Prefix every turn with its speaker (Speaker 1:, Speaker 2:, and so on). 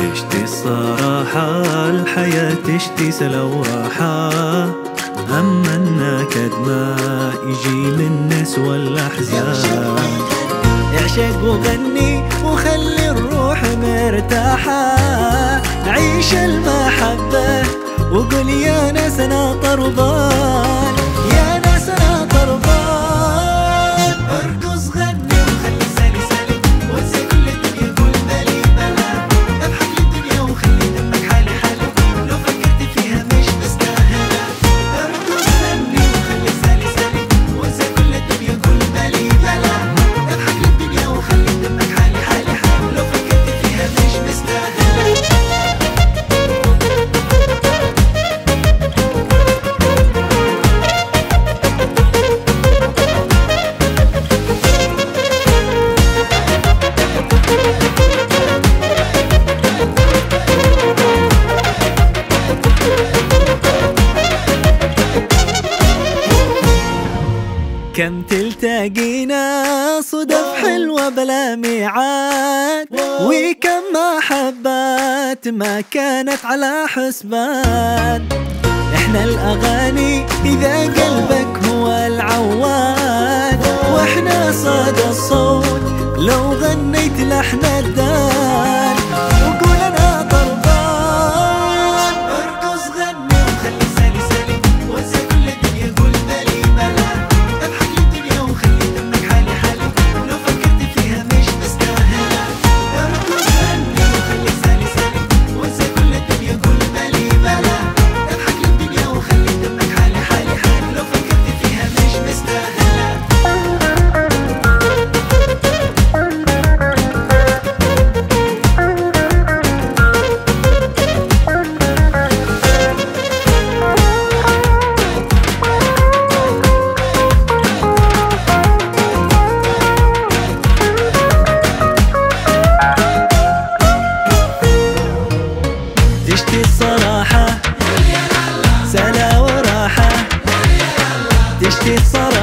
Speaker 1: الصراحة الحياة تشتي سلا وراحة أما النكد ما يجي من نسوى الأحزان
Speaker 2: اعشق وغني وخلي الروح مرتاحة. عيش المحبة وقل يا ناس أنا طربان كم تلتقينا صدف حلوة بلا ميعاد. وكم محبات ما كانت على حسبان إحنا الأغاني إذا قلبك هو العواد. وإحنا صدى الصوت لو غنيت لحن الدان تشتي الصراحة. سلا وراحة. تشتي الصراحة.